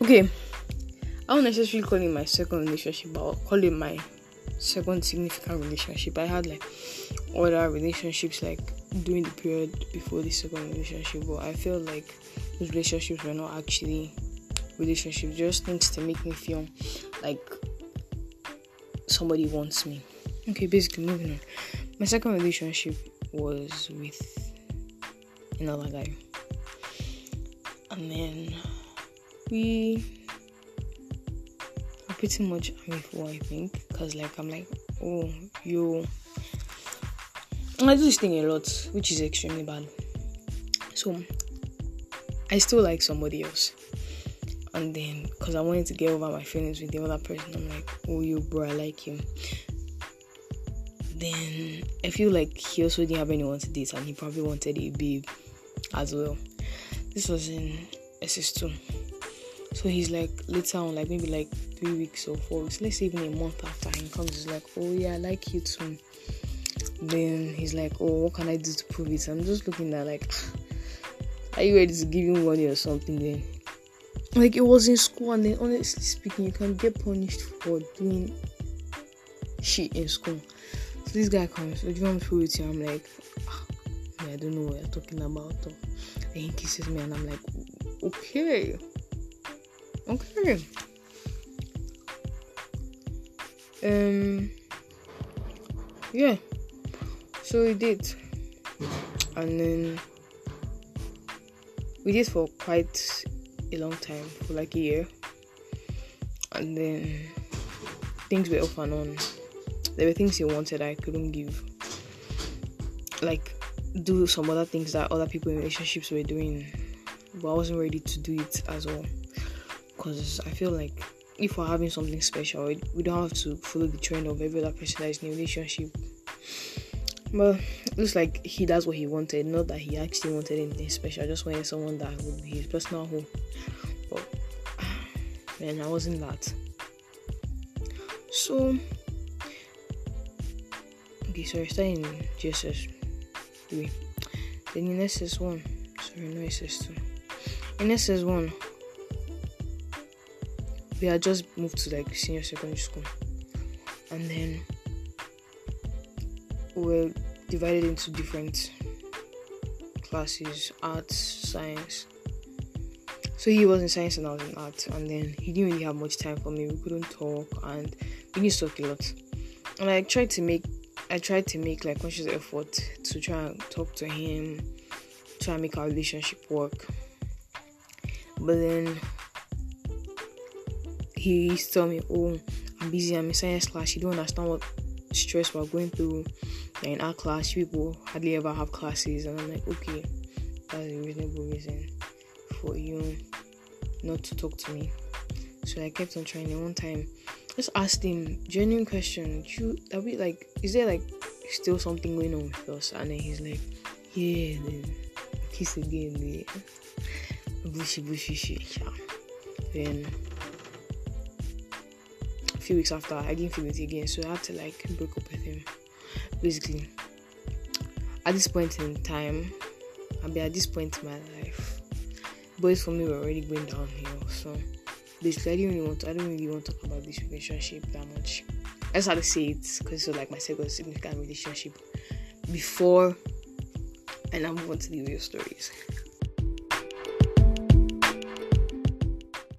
Okay, I won't necessarily call it my second relationship, but I'll call it my second significant relationship. I had like other relationships like during the period before the second relationship, but I felt like those relationships were not actually relationships, just things to make me feel like somebody wants me. Okay, basically moving on. My second relationship was with another guy. And then we are pretty much amicable, I think. Because, like, I'm like, oh, you. I do this thing a lot, which is extremely bad. So, I still like somebody else. And then, because I wanted to get over my feelings with the other person, I'm like, oh, you, bro, I like him. Then, I feel like he also didn't have anyone to date, and he probably wanted a babe as well. This was in SS2. So he's like later on, like maybe like three weeks or four weeks, let's say even a month after he comes, he's like, Oh yeah, I like you too. Then he's like, Oh, what can I do to prove it? I'm just looking at like Are you ready to give him money or something then? Like it was in school and then honestly speaking, you can get punished for doing shit in school. So this guy comes, so do you want to prove it to you? I'm like, ah, I don't know what you're talking about. And he kisses me, and I'm like, okay, okay. Um, yeah. So we did, and then we did for quite a long time, for like a year, and then things were off and on. There were things he wanted I couldn't give, like do some other things that other people in relationships were doing, but I wasn't ready to do it as well. Because I feel like if we're having something special, we don't have to follow the trend of every other person that is in a relationship. But looks like he does what he wanted, not that he actually wanted anything special. I just wanted someone that would be his personal home. But man, I wasn't that. So okay, so I started in JSS three. Then in SS1, sorry, no SS2. In SS1, we had just moved to like senior secondary school, and then we were divided into different classes arts, science. So he was in science and I was in art, and then he didn't really have much time for me. We couldn't talk, and we didn't talk a lot. And I tried to make I tried to make like conscious effort to try and talk to him, try and make our relationship work. But then he used to tell me, Oh, I'm busy, I'm in science class, you don't understand what stress we're going through. Like in our class, people hardly ever have classes and I'm like, okay, that's a reasonable reason for you not to talk to me. So I kept on trying and one time just asked him genuine question. You that we like is there like still something going on with us? And then he's like, Yeah, then kiss again, yeah. Bushy bushy shit. Yeah. Then few weeks after I didn't feel it again, so I had to like break up with him. Basically. At this point in time, I mean at this point in my life, boys for me were already going downhill, so basically I didn't really want to, I don't really want to talk about this relationship that much. I just had to say it because it was like my second significant relationship before and I move on to the real stories.